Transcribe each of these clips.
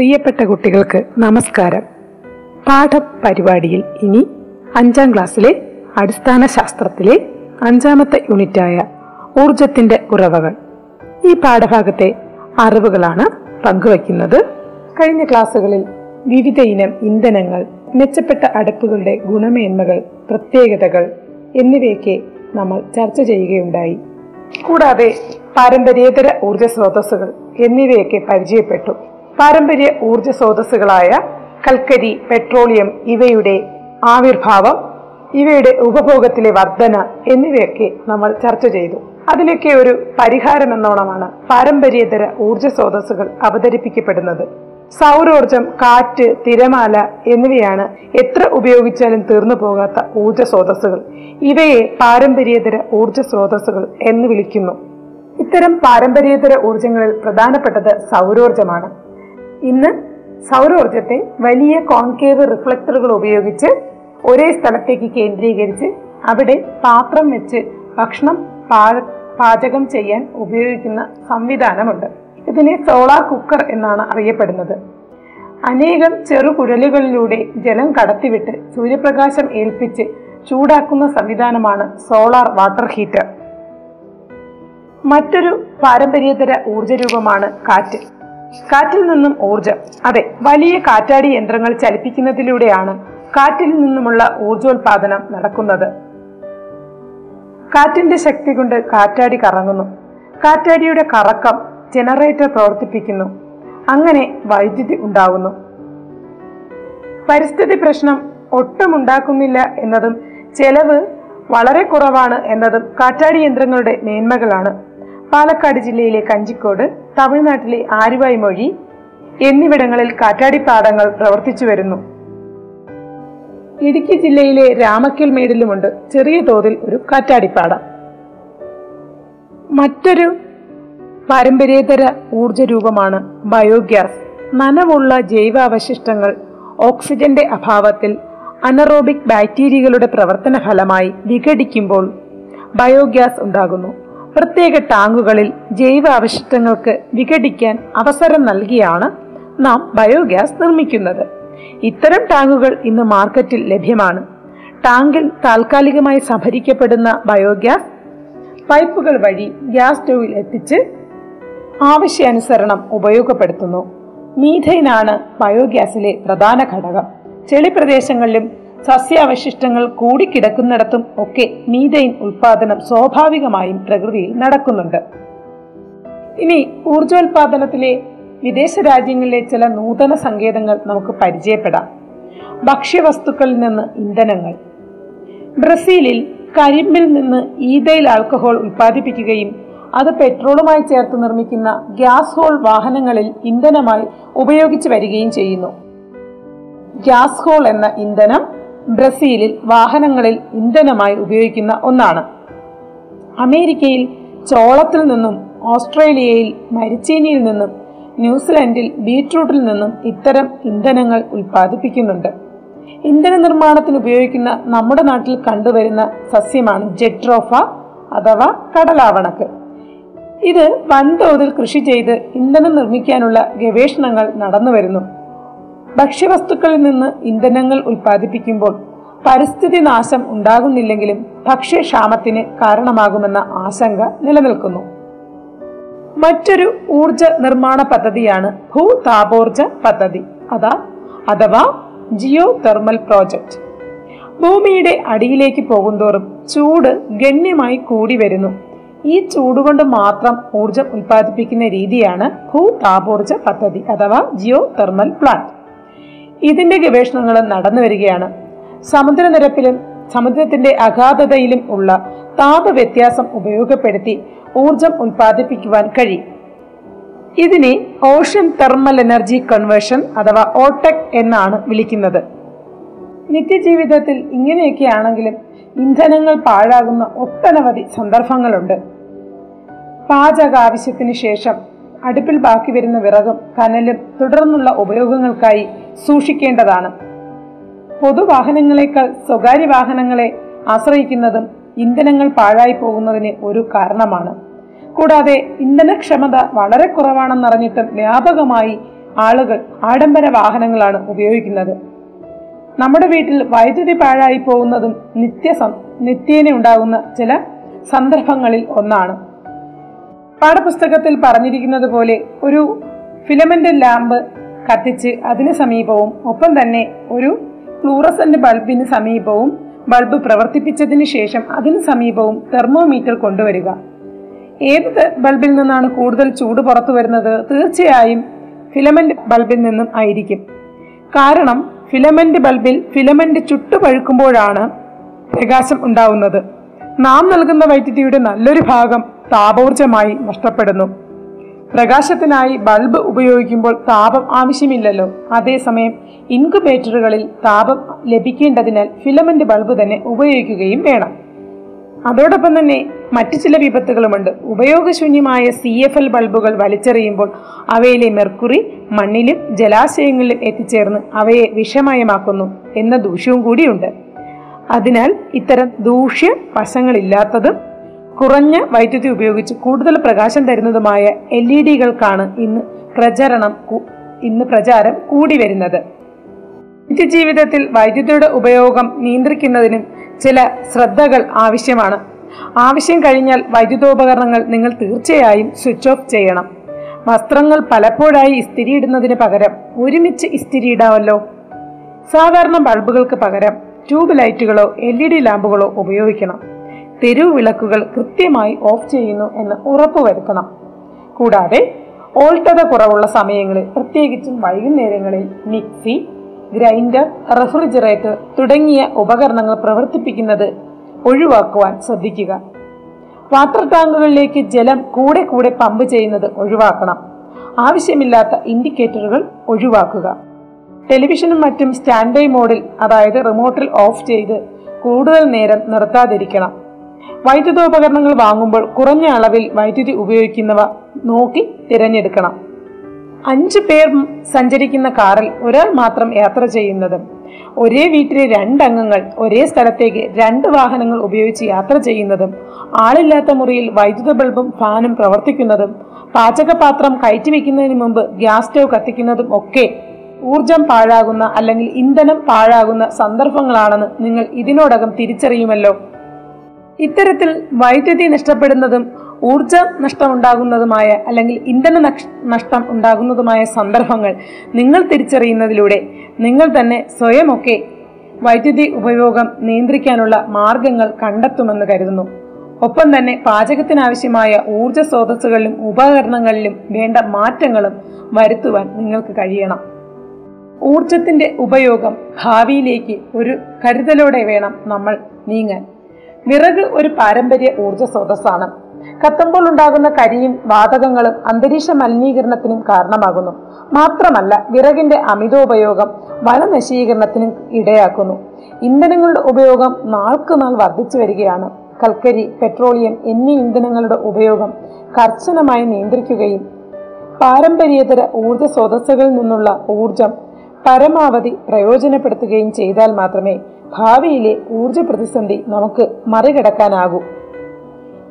പ്രിയപ്പെട്ട കുട്ടികൾക്ക് നമസ്കാരം. പാഠ പരിപാടിയിൽ ഇനി അഞ്ചാം ക്ലാസ്സിലെ അടിസ്ഥാന ശാസ്ത്രത്തിലെ അഞ്ചാമത്തെ യൂണിറ്റായ ഊർജത്തിന്റെ ഉറവകൾ. ഈ പാഠഭാഗത്തെ അറിവുകളാണ് പങ്കുവയ്ക്കുന്നത്. കഴിഞ്ഞ ക്ലാസ്സുകളിൽ വിവിധ ഇനം ഇന്ധനങ്ങൾ മെച്ചപ്പെട്ട അടുപ്പുകളുടെ ഗുണമേന്മകൾ പ്രത്യേകതകൾ എന്നിവയൊക്കെ നമ്മൾ ചർച്ച ചെയ്യുകയുണ്ടായി. കൂടാതെ പാരമ്പര്യേതര ഊർജ സ്രോതസ്സുകൾ എന്നിവയൊക്കെ പരിചയപ്പെട്ടു. പാരമ്പര്യ ഊർജ സ്രോതസ്സുകളായ കൽക്കരി പെട്രോളിയം ഇവയുടെ ആവിർഭാവം ഇവയുടെ ഉപഭോഗത്തിലെ വർധന എന്നിവയൊക്കെ നമ്മൾ ചർച്ച ചെയ്തു. അതിലൊക്കെ ഒരു പരിഹാരം എന്നോണമാണ് പാരമ്പര്യേതര ഊർജ സ്രോതസ്സുകൾ അവതരിപ്പിക്കപ്പെടുന്നത്. സൗരോർജം കാറ്റ് തിരമാല എന്നിവയാണ് എത്ര ഉപയോഗിച്ചാലും തീർന്നു പോകാത്ത ഊർജ സ്രോതസ്സുകൾ. ഇവയെ പാരമ്പര്യതര ഊർജ സ്രോതസ്സുകൾ എന്ന് വിളിക്കുന്നു. ഇത്തരം പാരമ്പര്യതര ഊർജങ്ങളിൽ പ്രധാനപ്പെട്ടത് സൗരോർജമാണ് ഇന്ന് സൗരോർജത്തെ വലിയ കോൺകേവ് റിഫ്ലക്ടറുകൾ ഉപയോഗിച്ച് ഒരേ സ്ഥലത്തേക്ക് കേന്ദ്രീകരിച്ച് അവിടെ പാത്രം വെച്ച് ഭക്ഷണം പാചകം ചെയ്യാൻ ഉപയോഗിക്കുന്ന സംവിധാനമുണ്ട്. ഇതിനെ സോളാർ കുക്കർ എന്നാണ് അറിയപ്പെടുന്നത്. അനേകം ചെറുകുഴലുകളിലൂടെ ജലം കടത്തിവിട്ട് സൂര്യപ്രകാശം ഏൽപ്പിച്ച് ചൂടാക്കുന്ന സംവിധാനമാണ് സോളാർ വാട്ടർ ഹീറ്റർ. മറ്റൊരു പാരമ്പര്യേതര ഊർജരൂപമാണ് കാറ്റ്. കാറ്റിൽ നിന്നും ഊർജം അതെ വലിയ കാറ്റാടി യന്ത്രങ്ങൾ ചലിപ്പിക്കുന്നതിലൂടെയാണ് കാറ്റിൽ നിന്നുമുള്ള ഊർജോത്പാദനം നടക്കുന്നത്. കാറ്റിന്റെ ശക്തി കൊണ്ട് കാറ്റാടി കറങ്ങുന്നു. കാറ്റാടിയുടെ കറക്കം ജനറേറ്റർ പ്രവർത്തിപ്പിക്കുന്നു. അങ്ങനെ വൈദ്യുതി ഉണ്ടാകുന്നു പരിസ്ഥിതി പ്രശ്നം ഒട്ടും ഉണ്ടാക്കുന്നില്ല എന്നതും ചെലവ് വളരെ കുറവാണ് എന്നതും കാറ്റാടി യന്ത്രങ്ങളുടെ മേന്മകളാണ്. പാലക്കാട് ജില്ലയിലെ കഞ്ചിക്കോട് തമിഴ്നാട്ടിലെ ആരുവായ് മൊഴി എന്നിവിടങ്ങളിൽ കാറ്റാടിപ്പാടങ്ങൾ പ്രവർത്തിച്ചു വരുന്നു. ഇടുക്കി ജില്ലയിലെ രാമക്കൽ മേടിലുമുണ്ട് ചെറിയ തോതിൽ ഒരു കാറ്റാടിപ്പാടം. മറ്റൊരു പാരമ്പര്യേതര ഊർജ രൂപമാണ് ബയോഗ്യാസ്. നനവുള്ള ജൈവാവശിഷ്ടങ്ങൾ ഓക്സിജന്റെ അഭാവത്തിൽ അനറോബിക് ബാക്ടീരിയകളുടെ പ്രവർത്തന ഫലമായി വിഘടിക്കുമ്പോൾ ബയോഗ്യാസ് ഉണ്ടാകുന്നു. പ്രത്യേക ടാങ്കുകളിൽ ജൈവ അവശിഷ്ടങ്ങൾക്ക് വിഘടിക്കാൻ അവസരം നൽകിയാണ് നാം ബയോഗ്യാസ് നിർമ്മിക്കുന്നത്. ഇത്തരം ടാങ്കുകൾ ഇന്ന് മാർക്കറ്റിൽ ലഭ്യമാണ്. ടാങ്കിൽ താൽക്കാലികമായി സംഭരിക്കപ്പെടുന്ന ബയോഗ്യാസ് പൈപ്പുകൾ വഴി ഗ്യാസ് സ്റ്റൗവിൽ എത്തിച്ച് ആവശ്യാനുസരണം ഉപയോഗപ്പെടുത്തുന്നു. മീഥൈനാണ് ബയോഗ്യാസിലെ പ്രധാന ഘടകം. ചെളിപ്രദേശങ്ങളിലും സസ്യാവശിഷ്ടങ്ങൾ കൂടിക്കിടക്കുന്നിടത്തും ഒക്കെ മീഥൈൻ ഉൽപാദനം സ്വാഭാവികമായും പ്രകൃതിയിൽ നടക്കുന്നുണ്ട്. ഇനി ഊർജോൽപാദനത്തിലെ വിദേശ രാജ്യങ്ങളിലെ ചില നൂതന സങ്കേതങ്ങൾ നമുക്ക് പരിചയപ്പെടാം. ഭക്ഷ്യവസ്തുക്കളിൽ നിന്ന് ഇന്ധനങ്ങൾ. ബ്രസീലിൽ കരിമ്പിൽ നിന്ന് ഈതയിൽ ആൽക്കഹോൾ ഉൽപ്പാദിപ്പിക്കുകയും അത് പെട്രോളുമായി ചേർത്ത് നിർമ്മിക്കുന്ന ഗ്യാസ് ഹോൾ വാഹനങ്ങളിൽ ഇന്ധനമായി ഉപയോഗിച്ചു വരികയും ചെയ്യുന്നു. ഗ്യാസ് ഹോൾ എന്ന ഇന്ധനം ബ്രസീലിൽ വാഹനങ്ങളിൽ ഇന്ധനമായി ഉപയോഗിക്കുന്ന ഒന്നാണ്. അമേരിക്കയിൽ ചോളത്തിൽ നിന്നും ഓസ്ട്രേലിയയിൽ മരിച്ചീനിയിൽ നിന്നും ന്യൂസിലൻഡിൽ ബീട്രൂട്ടിൽ നിന്നും ഇത്തരം ഇന്ധനങ്ങൾ ഉൽപ്പാദിപ്പിക്കുന്നുണ്ട്. ഇന്ധന നിർമ്മാണത്തിന് ഉപയോഗിക്കുന്ന നമ്മുടെ നാട്ടിൽ കണ്ടുവരുന്ന സസ്യമാണ് ജെട്രോഫ അഥവാ കടലാവണക്ക്. ഇത് വൻതോതിൽ കൃഷി ചെയ്ത് ഇന്ധനം നിർമ്മിക്കാനുള്ള ഗവേഷണങ്ങൾ നടന്നു വരുന്നു ഭക്ഷ്യവസ്തുക്കളിൽ നിന്ന് ഇന്ധനങ്ങൾ ഉൽപ്പാദിപ്പിക്കുമ്പോൾ പരിസ്ഥിതി നാശം ഉണ്ടാകുന്നില്ലെങ്കിലും ഭക്ഷ്യക്ഷാമത്തിന് കാരണമാകുമെന്ന ആശങ്ക നിലനിൽക്കുന്നു. മറ്റൊരു ഊർജ നിർമ്മാണ പദ്ധതിയാണ് ഭൂതാപോർജ പദ്ധതി. അതാ അഥവാ ജിയോ തെർമൽ പ്രോജക്റ്റ് ഭൂമിയുടെ അടിയിലേക്ക് പോകുന്തോറും ചൂട് ഗണ്യമായി കൂടി വരുന്നു. ഈ ചൂടുകൊണ്ട് മാത്രം ഊർജം ഉൽപ്പാദിപ്പിക്കുന്ന രീതിയാണ് ഭൂതാപോർജ പദ്ധതി അഥവാ ജിയോ തെർമൽ പ്ലാന്റ്. ഇതിന്റെ ഗവേഷണങ്ങൾ നടന്നു വരികയാണ്. സമുദ്രനിരപ്പിലും സമുദ്രത്തിന്റെ അഗാധതയിലും ഉള്ള താപ വ്യത്യാസം ഉപയോഗപ്പെടുത്തി ഊർജം ഉൽപ്പാദിപ്പിക്കുവാൻ കഴിയും. ഇതിനെ ഓഷൻ തെർമൽ എനർജി കൺവേർഷൻ അഥവാ ഓട്ടെക് എന്നാണ് വിളിക്കുന്നത്. നിത്യജീവിതത്തിൽ ഇങ്ങനെയൊക്കെയാണെങ്കിലും ഇന്ധനങ്ങൾ പാഴാകുന്ന ഒട്ടനവധി സന്ദർഭങ്ങളുണ്ട്. പാചക ആവശ്യത്തിന് ശേഷം അടുപ്പിൽ ബാക്കി വരുന്ന വിറകും കനലും തുടർന്നുള്ള ഉപയോഗങ്ങൾക്കായി സൂക്ഷിക്കേണ്ടതാണ്. പൊതുവാഹനങ്ങളെക്കാൾ സ്വകാര്യ വാഹനങ്ങളെ ആശ്രയിക്കുന്നതും ഇന്ധനങ്ങൾ പാഴായി പോകുന്നതിന് ഒരു കാരണമാണ്. കൂടാതെ ഇന്ധനക്ഷമത വളരെ കുറവാണെന്നറിഞ്ഞിട്ടും വ്യാപകമായി ആളുകൾ ആഡംബര വാഹനങ്ങളാണ് ഉപയോഗിക്കുന്നത്. നമ്മുടെ വീട്ടിൽ വൈദ്യുതി പാഴായി പോകുന്നതും നിത്യ നിത്യേന ഉണ്ടാകുന്ന ചില സന്ദർഭങ്ങളിൽ ഒന്നാണ്. പാഠപുസ്തകത്തിൽ പറഞ്ഞിരിക്കുന്നത് പോലെ ഒരു ഫിലമെന്റ് ലാമ്പ് കത്തിച്ച് അതിന് സമീപവും ഒപ്പം തന്നെ ഒരു ഫ്ലൂറസന്റ് ബൾബിന് സമീപവും ബൾബ് പ്രവർത്തിപ്പിച്ചതിന് ശേഷം അതിന് സമീപവും തെർമോമീറ്റർ കൊണ്ടുവരിക. ഏത് ബൾബിൽ നിന്നാണ് കൂടുതൽ ചൂട് പുറത്തു വരുന്നത്? തീർച്ചയായും ഫിലമെന്റ് ബൾബിൽ നിന്നും ആയിരിക്കും. കാരണം ഫിലമെന്റ് ബൾബിൽ ഫിലമെന്റ് ചുട്ടുപഴുക്കുമ്പോഴാണ് പ്രകാശം ഉണ്ടാവുന്നത്. നാം നൽകുന്ന വൈദ്യുതിയുടെ നല്ലൊരു ഭാഗം താപോർജമായി നഷ്ടപ്പെടുന്നു. പ്രകാശത്തിനായി ബൾബ് ഉപയോഗിക്കുമ്പോൾ താപം ആവശ്യമില്ലല്ലോ. അതേസമയം ഇൻകുബേറ്ററുകളിൽ താപം ലഭിക്കേണ്ടതിനാൽ ഫിലമെന്റ് ബൾബ് തന്നെ ഉപയോഗിക്കുകയും വേണം. അതോടൊപ്പം തന്നെ മറ്റു ചില വിപത്തുകളുമുണ്ട്. ഉപയോഗശൂന്യമായ സി എഫ് എൽ ബൾബുകൾ വലിച്ചെറിയുമ്പോൾ അവയിലെ മെർക്കുറി മണ്ണിലും ജലാശയങ്ങളിലും എത്തിച്ചേർന്ന് അവയെ വിഷമയമാക്കുന്നു എന്ന ദൂഷ്യവും കൂടിയുണ്ട്. അതിനാൽ ഇത്തരം ദൂഷ്യ വശങ്ങളില്ലാത്തതും കുറഞ്ഞ വൈദ്യുതി ഉപയോഗിച്ച് കൂടുതൽ പ്രകാശം തരുന്നതുമായ എൽ ഇ ഡികൾക്കാണ് ഇന്ന് പ്രചരണം ഇന്ന് പ്രചാരം കൂടി വരുന്നത്. നിത്യജീവിതത്തിൽ വൈദ്യുതിയുടെ ഉപയോഗം നിയന്ത്രിക്കുന്നതിനും ചില ശ്രദ്ധകൾ ആവശ്യമാണ്. ആവശ്യം കഴിഞ്ഞാൽ വൈദ്യുതോപകരണങ്ങൾ നിങ്ങൾ തീർച്ചയായും സ്വിച്ച് ഓഫ് ചെയ്യണം. വസ്ത്രങ്ങൾ പലപ്പോഴായി ഇസ്തിരിയിടുന്നതിന് പകരം ഒരുമിച്ച് ഇസ്തിരിയിടാമല്ലോ. സാധാരണ ബൾബുകൾക്ക് പകരം ട്യൂബ് ലൈറ്റുകളോ എൽ ഇ ഡി ലാമ്പുകളോ ഉപയോഗിക്കണം. തെരുവ് വിളക്കുകൾ കൃത്യമായി ഓഫ് ചെയ്യുന്നു എന്ന് ഉറപ്പുവരുത്തണം. കൂടാതെ ഓൾട്ടത കുറവുള്ള സമയങ്ങളിൽ പ്രത്യേകിച്ചും വൈകുന്നേരങ്ങളിൽ മിക്സി ഗ്രൈൻഡർ റെഫ്രിജറേറ്റർ തുടങ്ങിയ ഉപകരണങ്ങൾ പ്രവർത്തിപ്പിക്കുന്നത് ഒഴിവാക്കുവാൻ ശ്രദ്ധിക്കുക. വാട്ടർ ടാങ്കുകളിലേക്ക് ജലം കൂടെ കൂടെ പമ്പ് ചെയ്യുന്നത് ഒഴിവാക്കണം. ആവശ്യമില്ലാത്ത ഇൻഡിക്കേറ്ററുകൾ ഒഴിവാക്കുക. ടെലിവിഷനും മറ്റും സ്റ്റാൻഡ് ബൈ മോഡിൽ അതായത് റിമോട്ടിൽ ഓഫ് ചെയ്ത് കൂടുതൽ നേരം നിർത്താതിരിക്കണം. വൈദ്യുതോപകരണങ്ങൾ വാങ്ങുമ്പോൾ കുറഞ്ഞ അളവിൽ വൈദ്യുതി ഉപയോഗിക്കുന്നവ നോക്കി തിരഞ്ഞെടുക്കണം. അഞ്ചു പേർ സഞ്ചരിക്കുന്ന കാറിൽ ഒരാൾ മാത്രം യാത്ര ചെയ്യുന്നതും. ഒരേ വീട്ടിലെ രണ്ടംഗങ്ങൾ ഒരേ സ്ഥലത്തേക്ക് രണ്ട് വാഹനങ്ങൾ ഉപയോഗിച്ച് യാത്ര ചെയ്യുന്നതും ആളില്ലാത്ത മുറിയിൽ വൈദ്യുത ബൾബും ഫാനും പ്രവർത്തിക്കുന്നതും പാചകപാത്രം കയറ്റിവെക്കുന്നതിന് മുമ്പ് ഗ്യാസ് സ്റ്റവ് കത്തിക്കുന്നതും ഒക്കെ ഊർജം പാഴാകുന്ന അല്ലെങ്കിൽ ഇന്ധനം പാഴാകുന്ന സന്ദർഭങ്ങളാണെന്ന് നിങ്ങൾ ഇതിനോടകം തിരിച്ചറിയുമല്ലോ. ഇത്തരത്തിൽ വൈദ്യുതി നഷ്ടപ്പെടുന്നതും ഊർജ നഷ്ടമുണ്ടാകുന്നതുമായ അല്ലെങ്കിൽ ഇന്ധന നഷ്ടം ഉണ്ടാകുന്നതുമായ സന്ദർഭങ്ങൾ നിങ്ങൾ തിരിച്ചറിയുന്നതിലൂടെ നിങ്ങൾ തന്നെ സ്വയമൊക്കെ വൈദ്യുതി ഉപയോഗം നിയന്ത്രിക്കാനുള്ള മാർഗങ്ങൾ കണ്ടെത്തുമെന്ന് കരുതുന്നു. ഒപ്പം തന്നെ പാചകത്തിനാവശ്യമായ ഊർജ സ്രോതസ്സുകളിലും ഉപകരണങ്ങളിലും വേണ്ട മാറ്റങ്ങളും വരുത്തുവാൻ നിങ്ങൾക്ക് കഴിയണം. ഊർജത്തിന്റെ ഉപയോഗം ഭാവിയിലേക്ക് ഒരു കരുതലോടെ വേണം നമ്മൾ നീങ്ങാൻ. വിറക് ഒരു പാരമ്പര്യ ഊർജ സ്രോതസ്സാണ്. കത്തുമ്പോൾ ഉണ്ടാകുന്ന കരിയും വാതകങ്ങളും അന്തരീക്ഷ മലിനീകരണത്തിനും കാരണമാകുന്നു. മാത്രമല്ല വിറകിന്റെ അമിതോപയോഗം വനനശീകരണത്തിനും ഇടയാക്കുന്നു. ഇന്ധനങ്ങളുടെ ഉപയോഗം നാൾക്കുനാൾ വർദ്ധിച്ചു വരികയാണ്. കൽക്കരി പെട്രോളിയം എന്നീ ഇന്ധനങ്ങളുടെ ഉപയോഗം കർശനമായി നിയന്ത്രിക്കുകയും പാരമ്പര്യേതര ഊർജ സ്രോതസ്സുകളിൽ നിന്നുള്ള ഊർജം പരമാവധി പ്രയോജനപ്പെടുത്തുകയും ചെയ്താൽ മാത്രമേ ഭാവിയിലെ ഊർജ പ്രതിസന്ധി നമുക്ക് മറികടക്കാനാകൂ.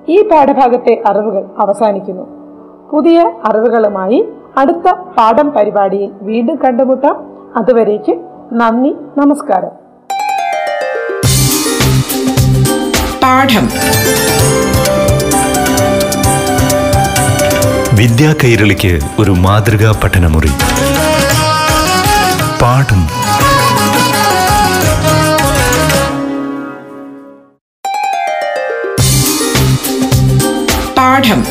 ഈ പാഠഭാഗത്തെ അറിവുകൾ അവസാനിക്കുന്നു. പുതിയ അറിവുകളുമായി അടുത്ത പാഠം പരിപാടിയിൽ വീണ്ടും കണ്ടുമുട്ടാം. അതുവരേക്ക് നന്ദി നമസ്കാരം. പാഠം. വിദ്യാ കൈരളിക്ക് ഒരു മാതൃകാ പഠനമുറി. പാഠം. പാഠം.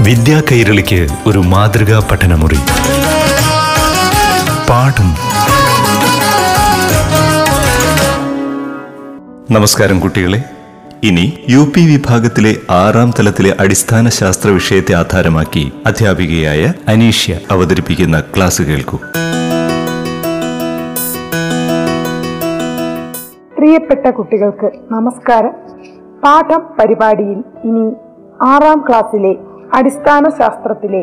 വിദ്യാ കൈരളിക്ക് ഒരു മാതൃകാ പഠനമുറി. പാഠം. നമസ്കാരം കുട്ടികളെ. ഇനി യു പി വിഭാഗത്തിലെ ആറാം തലത്തിലെ അടിസ്ഥാന ശാസ്ത്ര വിഷയത്തെ ആധാരമാക്കി അധ്യാപികയായ അനീഷ്യ അവതരിപ്പിക്കുന്ന ക്ലാസ് കേൾക്കൂ. പ്രിയപ്പെട്ട കുട്ടികൾക്ക് നമസ്കാരം. പാഠം പരിപാടിയിൽ ഇനി ആറാം ക്ലാസ്സിലെ അടിസ്ഥാന ശാസ്ത്രത്തിലെ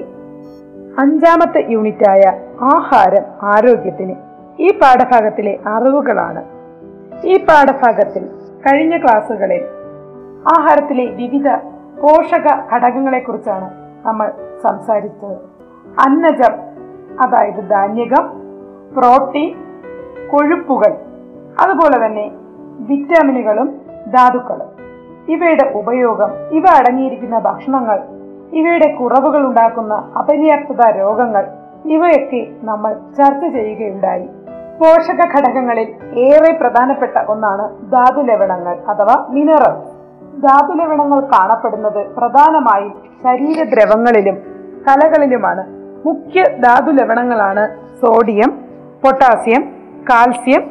അഞ്ചാമത്തെ യൂണിറ്റായ ആഹാരം ആരോഗ്യത്തിന് ഈ പാഠഭാഗത്തിലെ അറിവുകളാണ്. ഈ പാഠഭാഗത്തിൽ കഴിഞ്ഞ ക്ലാസ്സുകളിൽ ആഹാരത്തിലെ വിവിധ പോഷക ഘടകങ്ങളെക്കുറിച്ചാണ് നമ്മൾ സംസാരിച്ചത്. അന്നജം അതായത് ധാന്യകം പ്രോട്ടീൻ കൊഴുപ്പുകൾ അതുപോലെ തന്നെ വിറ്റാമിനുകളും ധാതുക്കളും. ഇവയുടെ ഉപയോഗം ഇവ അടങ്ങിയിരിക്കുന്ന ഭക്ഷണങ്ങൾ ഇവയുടെ കുറവുകൾ ഉണ്ടാക്കുന്ന അപര്യാപ്തത രോഗങ്ങൾ ഇവയൊക്കെ നമ്മൾ ചർച്ച ചെയ്യുകയുണ്ടായി. പോഷക ഘടകങ്ങളിൽ ഏറെ പ്രധാനപ്പെട്ട ഒന്നാണ് ധാതു ലവണങ്ങൾ അഥവാ മിനറൽ ധാതു ലവണങ്ങൾ കാണപ്പെടുന്നത് പ്രധാനമായും ശരീരദ്രവങ്ങളിലും കലകളിലുമാണ്. മുഖ്യ ധാതു ലവണങ്ങളാണ് sodium potassium calcium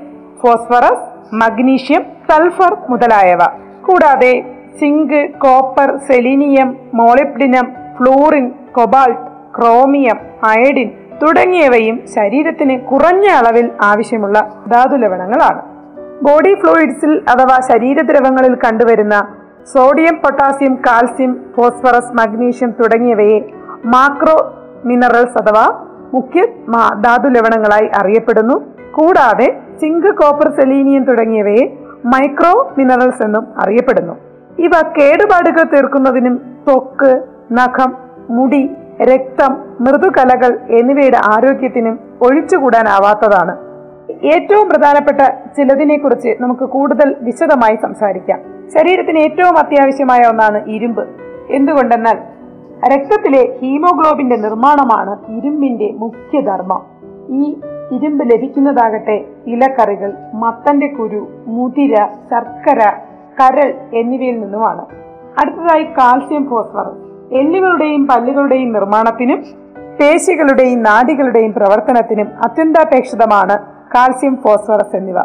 phosphorus magnesium sulphur മുതലായവ. കൂടാതെ zinc copper selenium molybdenum fluorine cobalt chromium iodine തുടങ്ങിയവയും ശരീരത്തിന് കുറഞ്ഞ അളവിൽ ആവശ്യമുള്ള ധാതുലവണങ്ങളാണ് ബോഡി ഫ്ലൂയിഡ്സിൽ അഥവാ ശരീരദ്രവങ്ങളിൽ കണ്ടുവരുന്ന sodium potassium calcium phosphorus magnesium തുടങ്ങിയവയെ മാക്രോ മിനറൽസ് അഥവാ മുഖ്യ ധാതുലവണങ്ങളായി അറിയപ്പെടുന്നു. കൂടാതെ സിങ്ക് കോപ്പർ സെലീനിയം തുടങ്ങിയവയെ മൈക്രോ മിനറൽസ് എന്നും അറിയപ്പെടുന്നു. ഇവ കേടുപാടുകൾ തീർക്കുന്നതിനും ത്വക്ക് നഖം മുടി രക്തം മൃദുകലകൾ എന്നിവയുടെ ആരോഗ്യത്തിനും ഒഴിച്ചുകൂടാനാവാത്തതാണ്. ഏറ്റവും പ്രധാനപ്പെട്ട ചിലതിനെ കുറിച്ച് നമുക്ക് കൂടുതൽ വിശദമായി സംസാരിക്കാം. ശരീരത്തിന് ഏറ്റവും അത്യാവശ്യമായ ഒന്നാണ് ഇരുമ്പ്. എന്തുകൊണ്ടെന്നാൽ രക്തത്തിലെ ഹീമോഗ്ലോബിന്റെ നിർമ്മാണമാണ് ഇരുമ്പിന്റെ മുഖ്യധർമ്മം. ഈ ഇരുമ്പ് ലഭിക്കുന്നതാകട്ടെ ഇലക്കറികൾ മത്തന്റെ കുരു മുതിര ശർക്കര കരൾ എന്നിവയിൽ നിന്നുമാണ്. അടുത്തതായി കാൽസ്യം ഫോസ്ഫറസ്. എല്ലുകളുടെയും പല്ലുകളുടെയും നിർമ്മാണത്തിനും പേശികളുടെയും നാടികളുടെയും പ്രവർത്തനത്തിനും അത്യന്താപേക്ഷിതമാണ് കാൽസ്യം ഫോസ്ഫറസ് എന്നിവ.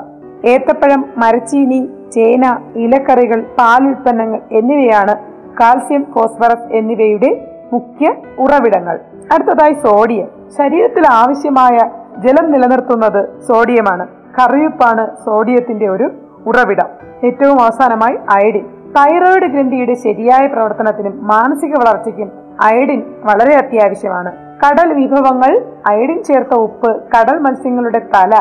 ഏത്തപ്പഴം മരച്ചീനി ചേന ഇലക്കറികൾ പാലുൽപ്പന്നങ്ങൾ എന്നിവയാണ് കാൽസ്യം ഫോസ്ഫറസ് എന്നിവയുടെ മുഖ്യ ഉറവിടങ്ങൾ. അടുത്തതായി സോഡിയം. ശരീരത്തിൽ ആവശ്യമായ ജലം നിലനിർത്തുന്നത് സോഡിയമാണ്. കറിയുപ്പാണ് സോഡിയത്തിന്റെ ഒരു ഉറവിടം. ഏറ്റവും അവസാനമായി അയഡിൻ. തൈറോയിഡ് ഗ്രന്ഥിയുടെ ശരിയായ പ്രവർത്തനത്തിനും മാനസിക വളർച്ചയ്ക്കും അയഡിൻ വളരെ അത്യാവശ്യമാണ്. കടൽ വിഭവങ്ങൾ അയഡിൻ ചേർത്ത ഉപ്പ് കടൽ മത്സ്യങ്ങളുടെ തല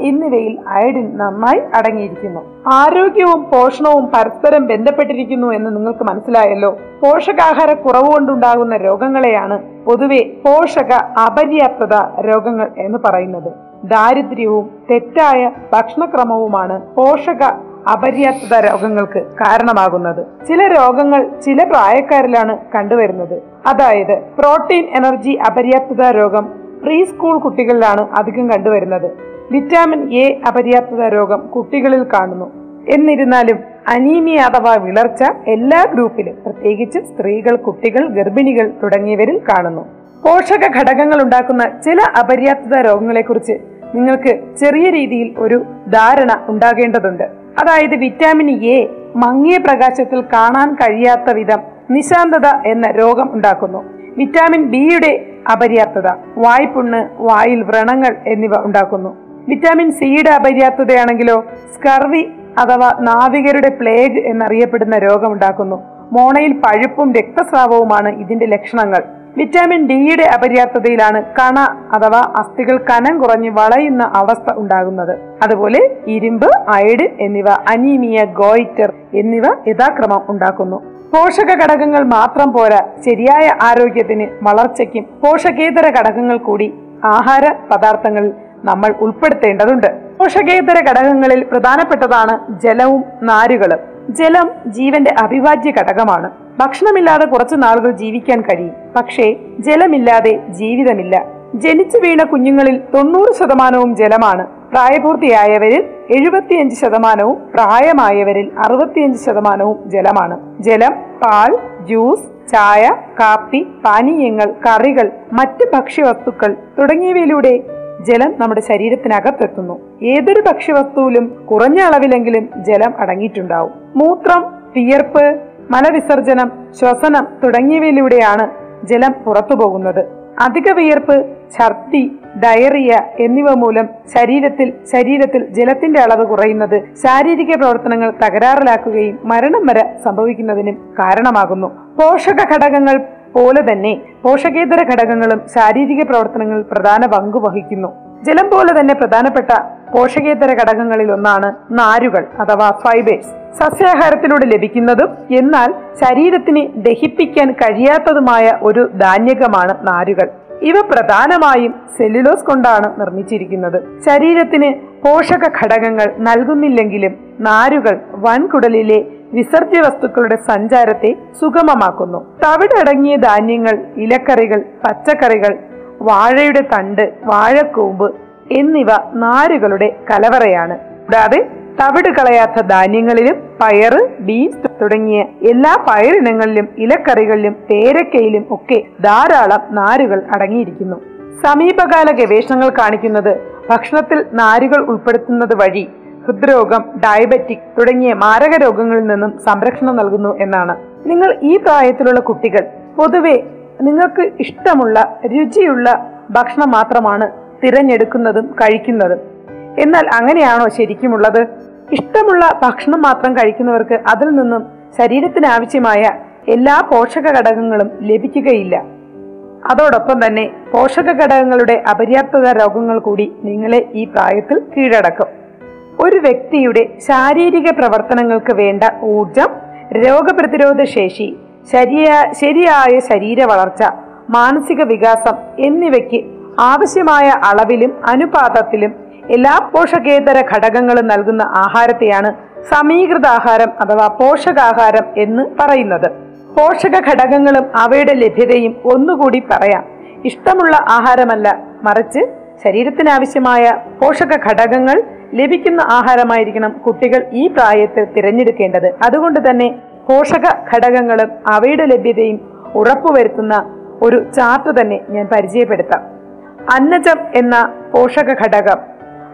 എന്നിവയിൽ അയഡിൻ നന്നായി അടങ്ങിയിരിക്കുന്നു. ആരോഗ്യവും പോഷണവും പരസ്പരം ബന്ധപ്പെട്ടിരിക്കുന്നു എന്ന് നിങ്ങൾക്ക് മനസ്സിലായല്ലോ. പോഷകാഹാര കുറവ് കൊണ്ടുണ്ടാകുന്ന രോഗങ്ങളെയാണ് പൊതുവെ പോഷക അപര്യാപ്തത രോഗങ്ങൾ എന്ന് പറയുന്നത്. ദാരിദ്ര്യവും തെറ്റായ ഭക്ഷണക്രമവുമാണ് പോഷക അപര്യാപ്തത രോഗങ്ങൾക്ക് കാരണമാകുന്നത്. ചില രോഗങ്ങൾ ചില പ്രായക്കാരിലാണ് കണ്ടുവരുന്നത്. അതായത് പ്രോട്ടീൻ എനർജി അപര്യാപ്തത രോഗം പ്രീ സ്കൂൾ കുട്ടികളിലാണ് അധികം കണ്ടുവരുന്നത്. വിറ്റാമിൻ എ അപര്യാപ്തത രോഗം കുട്ടികളിൽ കാണുന്നു. എന്നിരുന്നാലും അനീമിയ അഥവാ വിളർച്ച എല്ലാ ഗ്രൂപ്പിലും പ്രത്യേകിച്ച് സ്ത്രീകൾ കുട്ടികൾ ഗർഭിണികൾ തുടങ്ങിയവരിൽ കാണുന്നു. പോഷക ഘടകങ്ങൾ ഉണ്ടാക്കുന്ന ചില അപര്യാപ്തത രോഗങ്ങളെക്കുറിച്ച് നിങ്ങൾക്ക് ചെറിയ രീതിയിൽ ഒരു ധാരണ ഉണ്ടാകേണ്ടതുണ്ട്. അതായത് വിറ്റാമിൻ എ മങ്ങിയ പ്രകാശത്തിൽ കാണാൻ കഴിയാത്ത വിധം നിശാന്തത എന്ന രോഗം ഉണ്ടാക്കുന്നു. വിറ്റാമിൻ ബിയുടെ അപര്യാപ്തത വായ്പുണ്ണ് വായിൽ വ്രണങ്ങൾ എന്നിവ ഉണ്ടാക്കുന്നു. വിറ്റാമിൻ സിയുടെ അപര്യാപ്തതയാണെങ്കിലോ സ്കർവി അഥവാ നാവികരുടെ പ്ലേഗ് എന്നറിയപ്പെടുന്ന രോഗമുണ്ടാക്കുന്നു. മോണയിൽ പഴുപ്പും രക്തസ്രാവവുമാണ് ഇതിന്റെ ലക്ഷണങ്ങൾ. വിറ്റാമിൻ ഡിയുടെ അപര്യാപ്തതയിലാണ് കണ അഥവാ അസ്ഥികൾ കനം കുറഞ്ഞ് വളയുന്ന അവസ്ഥ ഉണ്ടാകുന്നത്. അതുപോലെ ഇരുമ്പ് അയഡ് എന്നിവ അനീമിയ ഗോയിറ്റർ എന്നിവ യഥാക്രമം ഉണ്ടാക്കുന്നു. പോഷക ഘടകങ്ങൾ മാത്രം പോരാ ശരിയായ ആരോഗ്യത്തിന് വളർച്ചയ്ക്കും പോഷകേതര ഘടകങ്ങൾ കൂടി ആഹാര പദാർത്ഥങ്ങളിൽ നമ്മൾ ഉൾപ്പെടുത്തേണ്ടതുണ്ട്. പോഷകേതര ഘടകങ്ങളിൽ പ്രധാനപ്പെട്ടതാണ് ജലവും നാരുകളും. ജലം ജീവന്റെ അവിഭാജ്യ ഘടകമാണ്. ഭക്ഷണമില്ലാതെ കുറച്ചു നാളുകൾ ജീവിക്കാൻ കഴിയും. പക്ഷേ ജലമില്ലാതെ ജീവിതമില്ല. ജനിച്ചു വീണ കുഞ്ഞുങ്ങളിൽ തൊണ്ണൂറ് ശതമാനവും ജലമാണ്. പ്രായപൂർത്തിയായവരിൽ എഴുപത്തിയഞ്ച് ശതമാനവും പ്രായമായവരിൽ അറുപത്തിയഞ്ച് ശതമാനവും ജലമാണ്. ജലം പാൽ ജ്യൂസ് ചായ കാപ്പി പാനീയങ്ങൾ കറികൾ മറ്റ് ഭക്ഷ്യവസ്തുക്കൾ തുടങ്ങിയവയിലൂടെ ജലം നമ്മുടെ ശരീരത്തിനകത്തെത്തുന്നു. ഏതൊരു ഭക്ഷ്യവസ്തുവിലും കുറഞ്ഞ അളവിലെങ്കിലും ജലം അടങ്ങിയിട്ടുണ്ടാവും. മൂത്രം വിയർപ്പ് മലവിസർജനം ശ്വസനം തുടങ്ങിയവയിലൂടെയാണ് ജലം പുറത്തു പോകുന്നത് അധിക വിയർപ്പ് ഛർദി ഡയറിയ എന്നിവ മൂലം ശരീരത്തിൽ ശരീരത്തിൽ ജലത്തിന്റെ അളവ് കുറയുന്നത് ശാരീരിക പ്രവർത്തനങ്ങൾ തകരാറിലാക്കുകയും മരണം വരെ സംഭവിക്കുന്നതിനും കാരണമാകുന്നു. പോഷക ഘടകങ്ങൾ പോലെ തന്നെ പോഷകേതര ഘടകങ്ങളും ശാരീരിക പ്രവർത്തനങ്ങളിൽ പ്രധാന പങ്ക് വഹിക്കുന്നു. ജലം പോലെ തന്നെ പ്രധാനപ്പെട്ട പോഷകേതര ഘടകങ്ങളിൽ ഒന്നാണ് നാരുകൾ അഥവാ ഫൈബേഴ്സ് സസ്യാഹാരത്തിലൂടെ ലഭിക്കുന്നതും എന്നാൽ ശരീരത്തിന് ദഹിപ്പിക്കാൻ കഴിയാത്തതുമായ ഒരു ധാന്യകമാണ് നാരുകൾ. ഇവ പ്രധാനമായും സെല്ലുലോസ് കൊണ്ടാണ് നിർമ്മിച്ചിരിക്കുന്നത്. ശരീരത്തിന് പോഷക ഘടകങ്ങൾ നൽകുന്നില്ലെങ്കിലും നാരുകൾ വൻകുടലിലെ വിസർജ്യ വസ്തുക്കളുടെ സഞ്ചാരത്തെ സുഗമമാക്കുന്നു. തവിടടങ്ങിയ ധാന്യങ്ങൾ ഇലക്കറികൾ പച്ചക്കറികൾ വാഴയുടെ തണ്ട് വാഴക്കൂമ്പ് എന്നിവ നാരുകളുടെ കലവറയാണ്. കൂടാതെ തവിട് കളയാത്ത ധാന്യങ്ങളിലും പയറ് ബീൻസ് തുടങ്ങിയ എല്ലാ പയറിനങ്ങളിലും ഇലക്കറികളിലും പേരക്കയിലും ഒക്കെ ധാരാളം നാരുകൾ അടങ്ങിയിരിക്കുന്നു. സമീപകാല ഗവേഷണങ്ങൾ കാണിക്കുന്നത് ഭക്ഷണത്തിൽ നാരുകൾ ഉൾപ്പെടുത്തുന്നത് വഴി ഹൃദ്രോഗം ഡയബറ്റിക് തുടങ്ങിയ മാരക രോഗങ്ങളിൽ നിന്നും സംരക്ഷണം നൽകുന്നു എന്നാണ്. നിങ്ങൾ ഈ പ്രായത്തിലുള്ള കുട്ടികൾ പൊതുവെ നിങ്ങൾക്ക് ഇഷ്ടമുള്ള രുചിയുള്ള ഭക്ഷണം മാത്രമാണ് തിരഞ്ഞെടുക്കുന്നതും കഴിക്കുന്നതും. എന്നാൽ അങ്ങനെയാണോ ശരിക്കുമുള്ളത്? ഇഷ്ടമുള്ള ഭക്ഷണം മാത്രം കഴിക്കുന്നവർക്ക് അതിൽ നിന്നും ശരീരത്തിന് ആവശ്യമായ എല്ലാ പോഷക ഘടകങ്ങളും ലഭിക്കുകയില്ല. അതോടൊപ്പം തന്നെ പോഷക ഘടകങ്ങളുടെ അപര്യാപ്തത രോഗങ്ങൾ കൂടി നിങ്ങളെ ഈ പ്രായത്തിൽ കീഴടക്കും. ഒരു വ്യക്തിയുടെ ശാരീരിക പ്രവർത്തനങ്ങൾക്ക് വേണ്ട ഊർജം രോഗപ്രതിരോധ ശേഷി ശരിയാ ശരിയായ ശരീര വളർച്ച മാനസിക വികാസം എന്നിവയ്ക്ക് ആവശ്യമായ അളവിലും അനുപാതത്തിലും എല്ലാ പോഷകേതര ഘടകങ്ങളും നൽകുന്ന ആഹാരത്തെയാണ് സമീകൃത ആഹാരം അഥവാ പോഷകാഹാരം എന്ന് പറയുന്നത്. പോഷക ഘടകങ്ങളും അവയുടെ ലഭ്യതയും ഒന്നുകൂടി പറയാം. ഇഷ്ടമുള്ള ആഹാരമല്ല മറിച്ച് ശരീരത്തിനാവശ്യമായ പോഷക ഘടകങ്ങൾ ലഭിക്കുന്ന ആഹാരമായിരിക്കണം കുട്ടികൾ ഈ പ്രായത്തിൽ തിരഞ്ഞെടുക്കേണ്ടത്. അതുകൊണ്ട് തന്നെ പോഷക ഘടകങ്ങളും അവയുടെ ലഭ്യതയും ഉറപ്പുവരുത്തുന്ന ഒരു ചാർട്ട് തന്നെ ഞാൻ പരിചയപ്പെടുത്താം. അന്നജം എന്ന പോഷക ഘടകം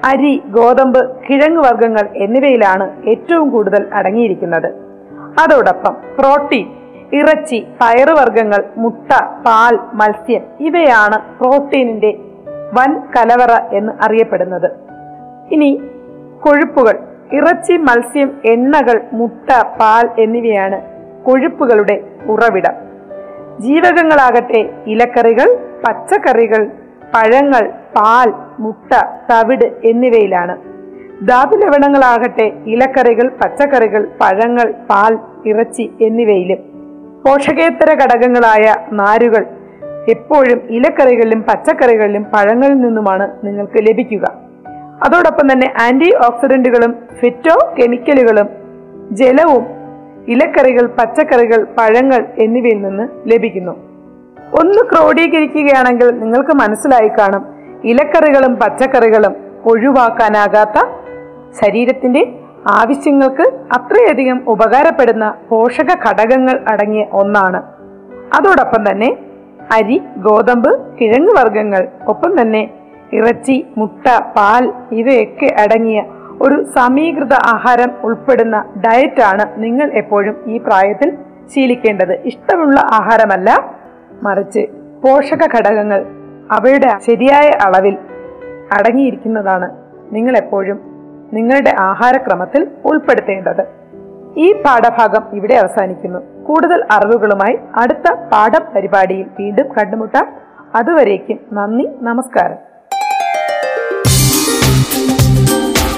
അരി ഗോതമ്പ് കിഴങ്ങ് വർഗങ്ങൾ എന്നിവയിലാണ് ഏറ്റവും കൂടുതൽ അടങ്ങിയിരിക്കുന്നത്. അതോടൊപ്പം പ്രോട്ടീൻ ഇറച്ചി പയറുവർഗങ്ങൾ മുട്ട പാൽ മത്സ്യം ഇവയാണ് പ്രോട്ടീനിന്റെ വൻ കലവറ എന്ന് അറിയപ്പെടുന്നത്. ഇനി കൊഴുപ്പുകൾ ഇറച്ചി മത്സ്യം എണ്ണകൾ മുട്ട പാൽ എന്നിവയാണ് കൊഴുപ്പുകളുടെ ഉറവിടം. ജീവകങ്ങളാകട്ടെ ഇലക്കറികൾ പച്ചക്കറികൾ പഴങ്ങൾ പാൽ മുട്ട തവിട് എന്നിവയിലാണ്. ധാതു ലവണങ്ങളാകട്ടെ ഇലക്കറികൾ പച്ചക്കറികൾ പഴങ്ങൾ പാൽ ഇറച്ചി എന്നിവയിലും. പോഷകേതര ഘടകങ്ങളായ നാരുകൾ എപ്പോഴും ഇലക്കറികളിലും പച്ചക്കറികളിലും പഴങ്ങളിൽ നിന്നുമാണ് നിങ്ങൾക്ക് ലഭിക്കുക. അതോടൊപ്പം തന്നെ ആന്റി ഓക്സിഡന്റുകളും ഫിറ്റോ കെമിക്കലുകളും ജലവും ഇലക്കറികൾ പച്ചക്കറികൾ പഴങ്ങൾ എന്നിവയിൽ നിന്ന് ലഭിക്കുന്നു. ഒന്ന് ക്രോഡീകരിക്കുകയാണെങ്കിൽ നിങ്ങൾക്ക് മനസ്സിലായി കാണും ഇലക്കറികളും പച്ചക്കറികളും ഒഴിവാക്കാനാകാത്ത ശരീരത്തിന്റെ ആവശ്യങ്ങൾക്ക് അത്രയധികം ഉപകാരപ്പെടുന്ന പോഷക ഘടകങ്ങൾ അടങ്ങിയ ഒന്നാണ്. അതോടൊപ്പം തന്നെ അരി ഗോതമ്പ് കിഴങ്ങ് വർഗങ്ങൾ ഒപ്പം തന്നെ ഇറച്ചി മുട്ട പാൽ ഇവയൊക്കെ അടങ്ങിയ ഒരു സമീകൃത ആഹാരം ഉൾപ്പെടുന്ന ഡയറ്റാണ് നിങ്ങൾ എപ്പോഴും ഈ പ്രായത്തിൽ ശീലിക്കേണ്ടത്. ഇഷ്ടമുള്ള ആഹാരമല്ല മറിച്ച് പോഷക ഘടകങ്ങൾ അവയുടെ ശരിയായ അളവിൽ അടങ്ങിയിരിക്കുന്നതാണ് നിങ്ങൾ എപ്പോഴും നിങ്ങളുടെ ആഹാരക്രമത്തിൽ ഉൾപ്പെടുത്തേണ്ടത്. ഈ പാഠഭാഗം ഇവിടെ അവസാനിക്കുന്നു. കൂടുതൽ അറിവുകളുമായി അടുത്ത പാഠം പരിപാടിയിൽ വീണ്ടും കണ്ടുമുട്ടാം. അതുവരേക്കും നന്ദി നമസ്കാരം.